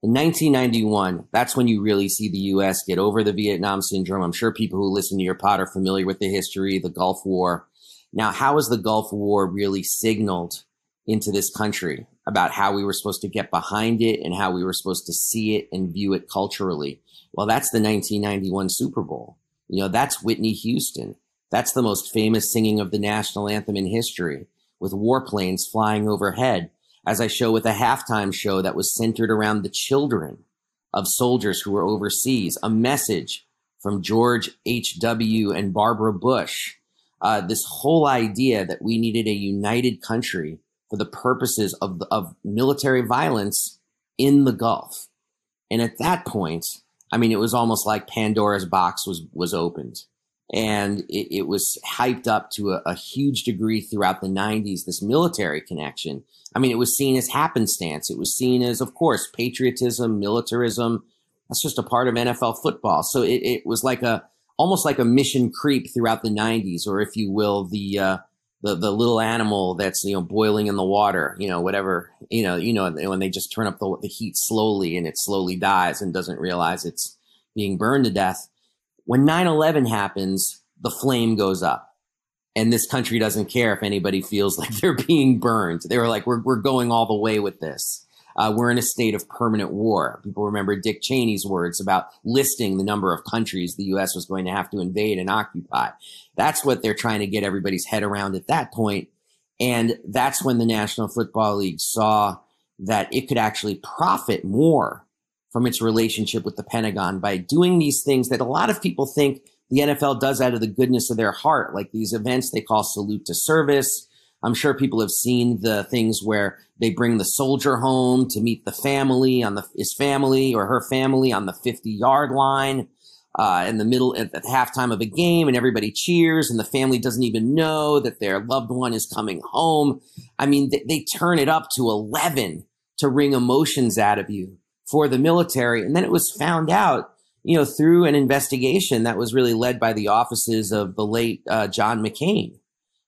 Speaker 6: In 1991, that's when you really see the U.S. get over the Vietnam syndrome. I'm sure people who listen to your pod are familiar with the history, the Gulf War. Now, how was the Gulf War really signaled into this country about how we were supposed to get behind it and how we were supposed to see it and view it culturally? Well, that's the 1991 Super Bowl. You know, that's Whitney Houston. That's the most famous singing of the national anthem in history, with warplanes flying overhead, as I show with a halftime show that was centered around the children of soldiers who were overseas, a message from George H.W. and Barbara Bush. Uh, this whole idea that we needed a united country for the purposes of, of military violence in the Gulf. And at that point, I mean, it was almost like Pandora's box was, was opened. And it, it was hyped up to a, a huge degree throughout the 90s, this military connection. I mean, it was seen as happenstance. It was seen as, of course, patriotism, militarism. That's just a part of NFL football. So it, it was like a, almost like a mission creep throughout the 90s, or if you will, the, uh, the the little animal that's you know boiling in the water, you know whatever you know you know when they just turn up the, the heat slowly and it slowly dies and doesn't realize it's being burned to death. When 9/11 happens, the flame goes up, and this country doesn't care if anybody feels like they're being burned. They were like, we're we're going all the way with this. Uh, we're in a state of permanent war. People remember Dick Cheney's words about listing the number of countries the U.S. was going to have to invade and occupy. That's what they're trying to get everybody's head around at that point. And that's when the National Football League saw that it could actually profit more from its relationship with the Pentagon by doing these things that a lot of people think the NFL does out of the goodness of their heart, like these events they call salute to service, I'm sure people have seen the things where they bring the soldier home to meet the family on the his family or her family on the 50 yard line uh, in the middle at the halftime of a game, and everybody cheers, and the family doesn't even know that their loved one is coming home. I mean, they, they turn it up to 11 to wring emotions out of you for the military, and then it was found out. You know, through an investigation that was really led by the offices of the late uh, John McCain,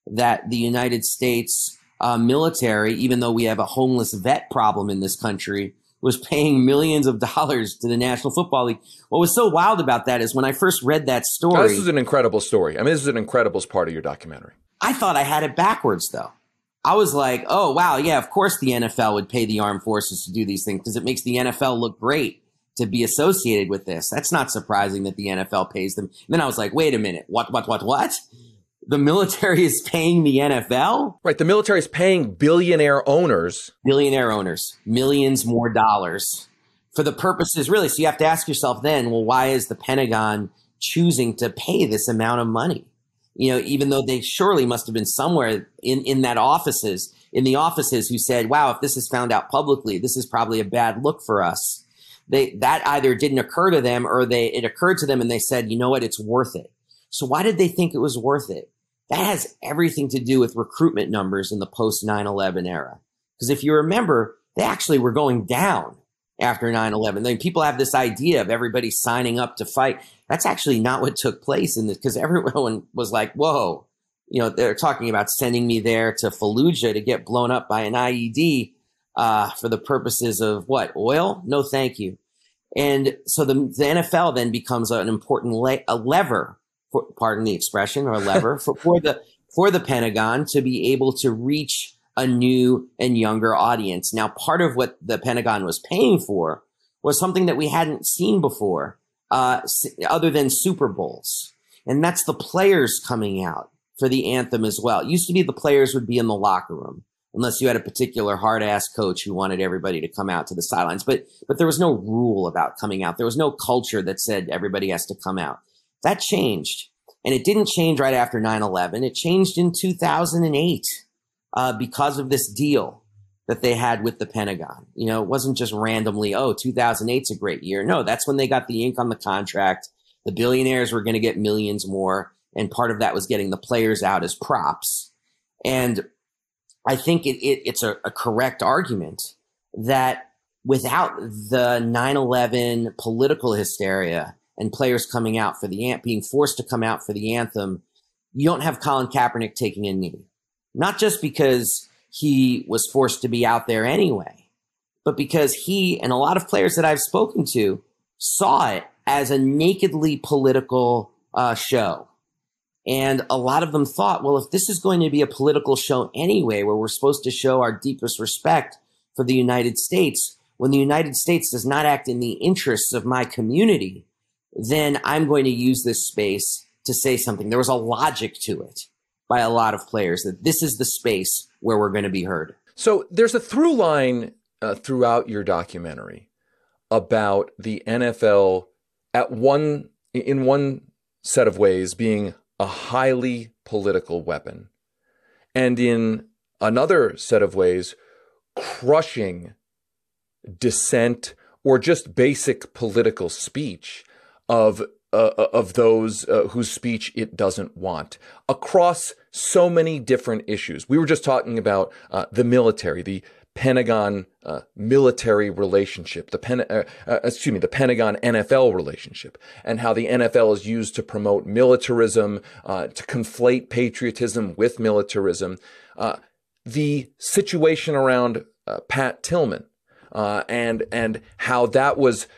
Speaker 6: that the United States uh, military, even though we have a homeless vet problem in this country, was paying millions of dollars to the National Football League. What was so wild about that is when I first read that story.
Speaker 1: this is an incredible story. I mean, this is an incredible part of your documentary.
Speaker 6: I thought I had it backwards, though. I was like, oh, wow, yeah, of course the NFL would pay the armed forces to do these things because it makes the NFL look great to be associated with this. That's not surprising that the NFL pays them. And then I was like, wait a minute, what, what, what, what? the military is paying the NFL.
Speaker 1: Right. The military is paying billionaire owners,
Speaker 6: billionaire owners, millions more dollars for the purposes, really. So you have to ask yourself then, well, why is the Pentagon choosing to pay this amount of money? You know, even though they surely must have been somewhere in, in that offices, in the offices who said, wow, if this is found out publicly, this is probably a bad look for us. They, that either didn't occur to them or they, it occurred to them and they said, you know what? It's worth it. So why did they think it was worth it? That has everything to do with recruitment numbers in the post 9-11 era. Because if you remember, they actually were going down after 9-11. Then people have this idea of everybody signing up to fight. That's actually not what took place in this because everyone was like, whoa, you know, they're talking about sending me there to Fallujah to get blown up by an IED uh, for the purposes of what? Oil? No, thank you. And so the, the NFL then becomes an important le- a lever for, pardon the expression, or a lever for, for the for the Pentagon to be able to reach a new and younger audience. Now, part of what the Pentagon was paying for was something that we hadn't seen before, uh, other than Super Bowls, and that's the players coming out for the anthem as well. It used to be the players would be in the locker room unless you had a particular hard ass coach who wanted everybody to come out to the sidelines. But but there was no rule about coming out. There was no culture that said everybody has to come out. That changed. And it didn't change right after 9 11. It changed in 2008 uh, because of this deal that they had with the Pentagon. You know, it wasn't just randomly, oh, 2008's a great year. No, that's when they got the ink on the contract. The billionaires were going to get millions more. And part of that was getting the players out as props. And I think it, it, it's a, a correct argument that without the 9 11 political hysteria, and players coming out for the ant being forced to come out for the anthem, you don't have Colin Kaepernick taking a knee. Not just because he was forced to be out there anyway, but because he and a lot of players that I've spoken to saw it as a nakedly political uh, show. And a lot of them thought, well, if this is going to be a political show anyway, where we're supposed to show our deepest respect for the United States, when the United States does not act in the interests of my community, then I'm going to use this space to say something. There was a logic to it by a lot of players that this is the space where we're going to be heard.
Speaker 1: So there's a through line uh, throughout your documentary about the NFL at one in one set of ways being a highly political weapon and in another set of ways crushing dissent or just basic political speech of uh, of those uh, whose speech it doesn't want across so many different issues. We were just talking about uh, the military, the Pentagon uh, military relationship, the Pen- uh, uh, excuse me, the Pentagon NFL relationship, and how the NFL is used to promote militarism, uh, to conflate patriotism with militarism. Uh, the situation around uh, Pat Tillman. and and how that was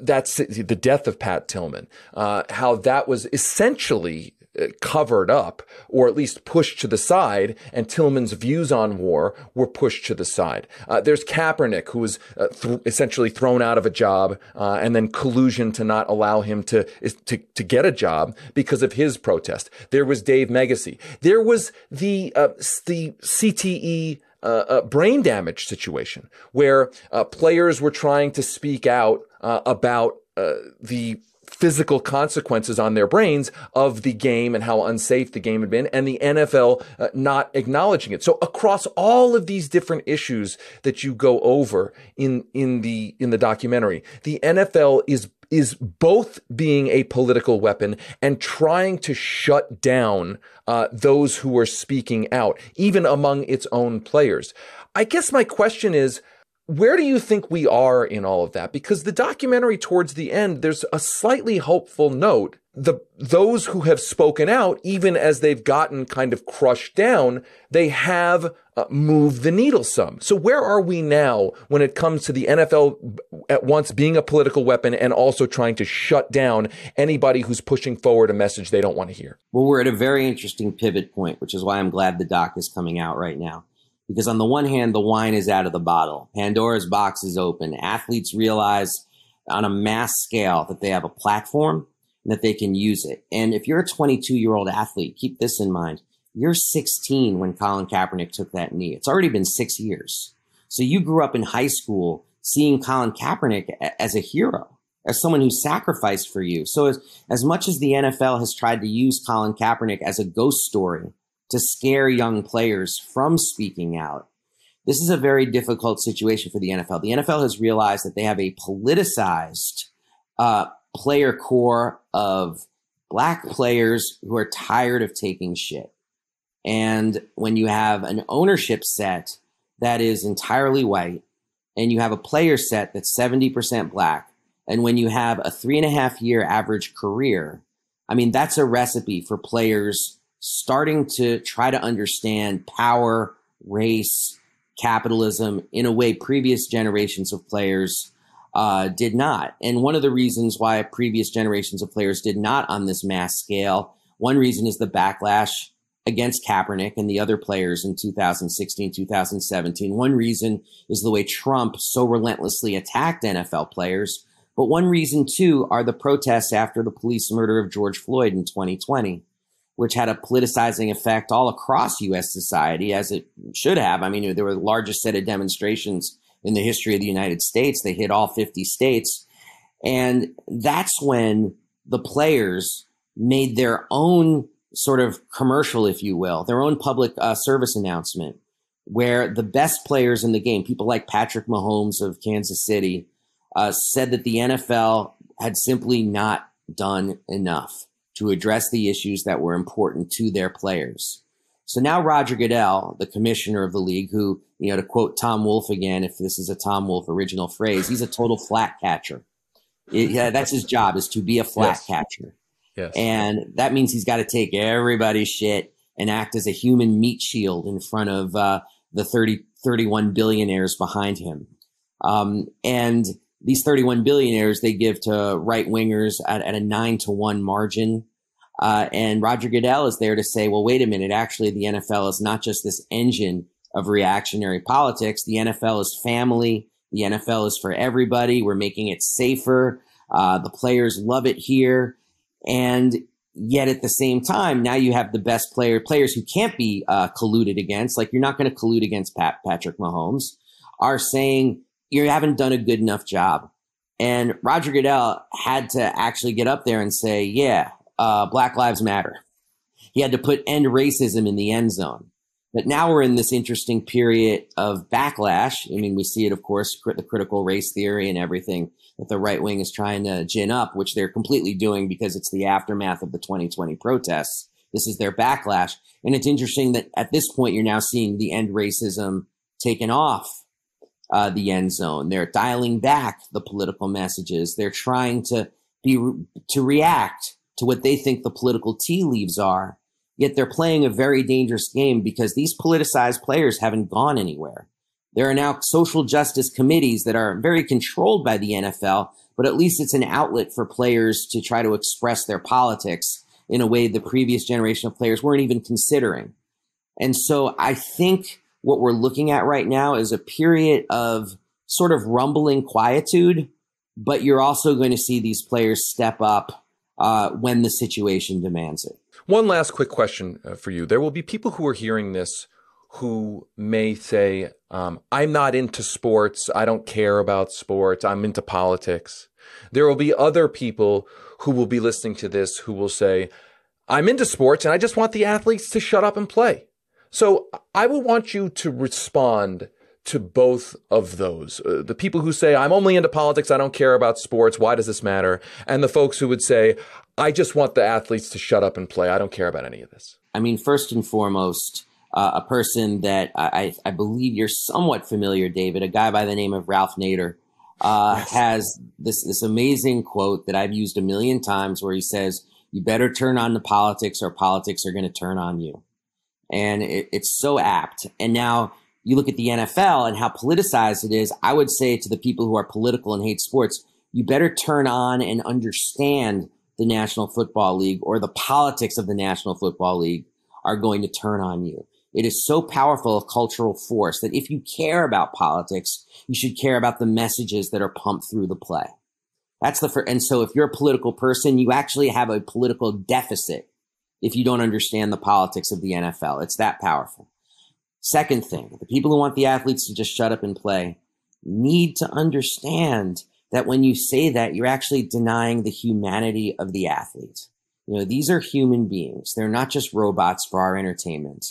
Speaker 1: that's the death of Pat Tillman. how that was essentially covered up or at least pushed to the side, and Tillman's views on war were pushed to the side. Uh, there's Kaepernick, who was uh, th- essentially thrown out of a job, uh, and then collusion to not allow him to, to to get a job because of his protest. There was Dave Meggyesy. There was the uh, the CTE. Uh, uh, brain damage situation where uh, players were trying to speak out uh, about uh, the physical consequences on their brains of the game and how unsafe the game had been, and the NFL uh, not acknowledging it. So across all of these different issues that you go over in in the in the documentary, the NFL is is both being a political weapon and trying to shut down uh, those who are speaking out, even among its own players. I guess my question is where do you think we are in all of that? Because the documentary towards the end, there's a slightly hopeful note. The those who have spoken out, even as they've gotten kind of crushed down, they have uh, moved the needle some. So where are we now when it comes to the NFL at once being a political weapon and also trying to shut down anybody who's pushing forward a message they don't want to hear?
Speaker 6: Well, we're at a very interesting pivot point, which is why I'm glad the doc is coming out right now because on the one hand, the wine is out of the bottle. Pandora's box is open. Athletes realize on a mass scale that they have a platform and that they can use it. And if you're a 22 year old athlete, keep this in mind. You're 16 when Colin Kaepernick took that knee. It's already been six years. So you grew up in high school seeing Colin Kaepernick as a hero, as someone who sacrificed for you. So as, as much as the NFL has tried to use Colin Kaepernick as a ghost story to scare young players from speaking out. This is a very difficult situation for the NFL. The NFL has realized that they have a politicized uh, player corps of black players who are tired of taking shit. And when you have an ownership set that is entirely white, and you have a player set that's 70% black, and when you have a three and a half year average career, I mean, that's a recipe for players starting to try to understand power, race, capitalism in a way previous generations of players uh, did not. And one of the reasons why previous generations of players did not on this mass scale, one reason is the backlash against Kaepernick and the other players in 2016, 2017. One reason is the way Trump so relentlessly attacked NFL players. But one reason, too, are the protests after the police murder of George Floyd in 2020 which had a politicizing effect all across U.S. society, as it should have. I mean, there were the largest set of demonstrations in the history of the United States. They hit all 50 states. And that's when the players made their own sort of commercial, if you will, their own public uh, service announcement, where the best players in the game, people like Patrick Mahomes of Kansas City, uh, said that the NFL had simply not done enough to address the issues that were important to their players. So now Roger Goodell, the commissioner of the league, who, you know, to quote Tom Wolfe again, if this is a Tom Wolfe original phrase, he's a total flak catcher. It, yeah, that's his job is to be a flak yes. catcher. Yes. And that means he's got to take everybody's shit and act as a human meat shield in front of uh, the 30, 31 billionaires behind him. Um, and these 31 billionaires they give to right wingers at, at, a nine to one margin. Uh, and Roger Goodell is there to say, well, wait a minute. Actually, the NFL is not just this engine of reactionary politics. The NFL is family. The NFL is for everybody. We're making it safer. Uh, the players love it here. And Yet at the same time, now you have the best player, players who can't be uh, colluded against. Like you're not going to collude against Pat, Patrick Mahomes, are saying you haven't done a good enough job. And Roger Goodell had to actually get up there and say, "Yeah, uh, Black Lives Matter." He had to put end racism in the end zone. But now we're in this interesting period of backlash. I mean, we see it, of course, the critical race theory and everything that the right wing is trying to gin up, which they're completely doing because it's the aftermath of the 2020 protests. This is their backlash. And it's interesting that at this point, you're now seeing the end racism taken off uh, the end zone. They're dialing back the political messages. They're trying to be, to react to what they think the political tea leaves are Yet they're playing a very dangerous game because these politicized players haven't gone anywhere. There are now social justice committees that are very controlled by the NFL, but at least it's an outlet for players to try to express their politics in a way the previous generation of players weren't even considering. And so I think what we're looking at right now is a period of sort of rumbling quietude, but you're also going to see these players step up uh, when the situation demands it.
Speaker 1: One last quick question uh, for you. There will be people who are hearing this who may say, um, I'm not into sports. I don't care about sports. I'm into politics. There will be other people who will be listening to this who will say, I'm into sports and I just want the athletes to shut up and play. So I would want you to respond to both of those. Uh, the people who say, I'm only into politics, I don't care about sports, why does this matter? And the folks who would say, I just want the athletes to shut up and play, I don't care about any of this.
Speaker 6: I mean, first and foremost, uh, a person that I, I, believe you're somewhat familiar, David, a guy by the name of Ralph Nader, uh, yes. has this, this amazing quote that I've used a million times where he says, You better turn on the politics or politics are going to turn on you. And it, it's so apt. And now, you look at the NFL and how politicized it is, I would say to the people who are political and hate sports, you better turn on and understand the National Football League or the politics of the National Football League are going to turn on you. It is so powerful a cultural force that if you care about politics, you should care about the messages that are pumped through the play. That's the first. And so if you're a political person, you actually have a political deficit if you don't understand the politics of the NFL. It's that powerful. Second thing, the people who want the athletes to just shut up and play need to understand that when you say that, you're actually denying the humanity of the athlete. You know, these are human beings. They're not just robots for our entertainment.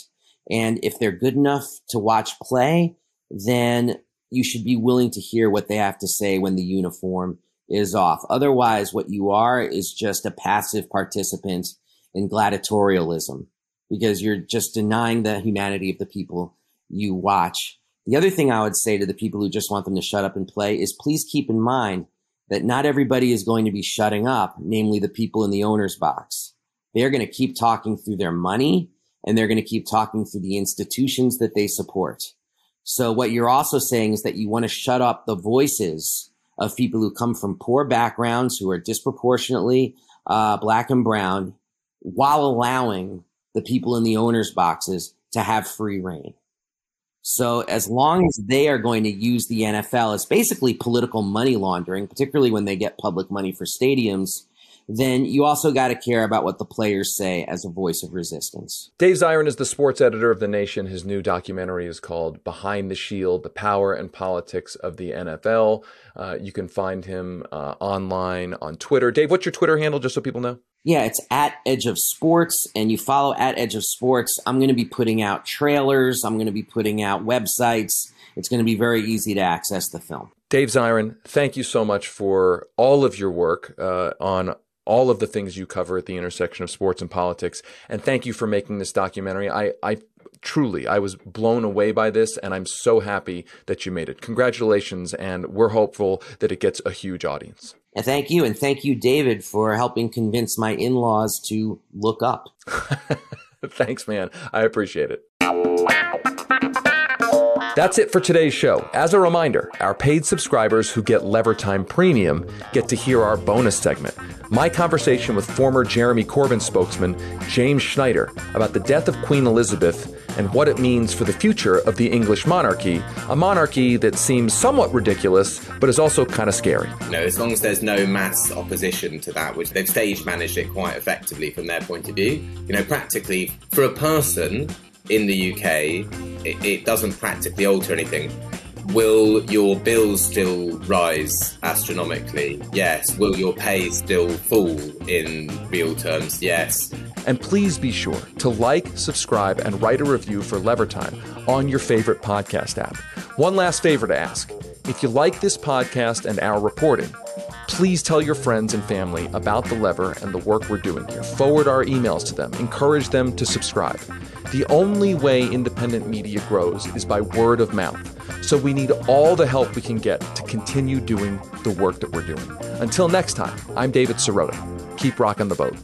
Speaker 6: And if they're good enough to watch play, then you should be willing to hear what they have to say when the uniform is off. Otherwise, what you are is just a passive participant in gladiatorialism because you're just denying the humanity of the people you watch. The other thing I would say to the people who just want them to shut up and play is please keep in mind that not everybody is going to be shutting up, namely the people in the owner's box. They're going to keep talking through their money and they're going to keep talking through the institutions that they support. So what you're also saying is that you want to shut up the voices of people who come from poor backgrounds, who are disproportionately uh, black and brown, while allowing the people in the owners' boxes to have free rein. So as long as they are going to use the NFL as basically political money laundering, particularly when they get public money for stadiums, then you also got to care about what the players say as a voice of resistance.
Speaker 1: Dave Zirin is the sports editor of The Nation. His new documentary is called Behind the Shield The Power and Politics of the NFL. Uh, you can find him uh, online on Twitter. Dave, what's your Twitter handle, just so people know?
Speaker 6: Yeah, it's at Edge of Sports, and you follow at Edge of Sports. I'm going to be putting out trailers. I'm going to be putting out websites. It's going to be very easy to access the film.
Speaker 1: Dave Zirin, thank you so much for all of your work uh, on all of the things you cover at the intersection of sports and politics. And thank you for making this documentary. I, I truly, I was blown away by this, and I'm so happy that you made it. Congratulations, and we're hopeful that it gets a huge audience.
Speaker 6: And thank you. And thank you, David, for helping convince my in laws to look up.
Speaker 1: Thanks, man. I appreciate it. That's it for today's show. As a reminder, our paid subscribers who get Lever Time Premium get to hear our bonus segment. My conversation with former Jeremy Corbyn spokesman James Schneider about the death of Queen Elizabeth and what it means for the future of the English monarchy, a monarchy that seems somewhat ridiculous, but is also kind of scary.
Speaker 8: You know, as long as there's no mass opposition to that, which they've stage managed it quite effectively from their point of view, you know, practically for a person in the UK, it, it doesn't practically alter anything. Will your bills still rise astronomically? Yes. Will your pay still fall in real terms? Yes.
Speaker 1: And please be sure to like, subscribe, and write a review for Lever Time on your favorite podcast app. One last favor to ask if you like this podcast and our reporting, please tell your friends and family about the lever and the work we're doing here. Forward our emails to them, encourage them to subscribe. The only way independent media grows is by word of mouth. So we need all the help we can get to continue doing the work that we're doing. Until next time, I'm David Sirota. Keep rocking the boat.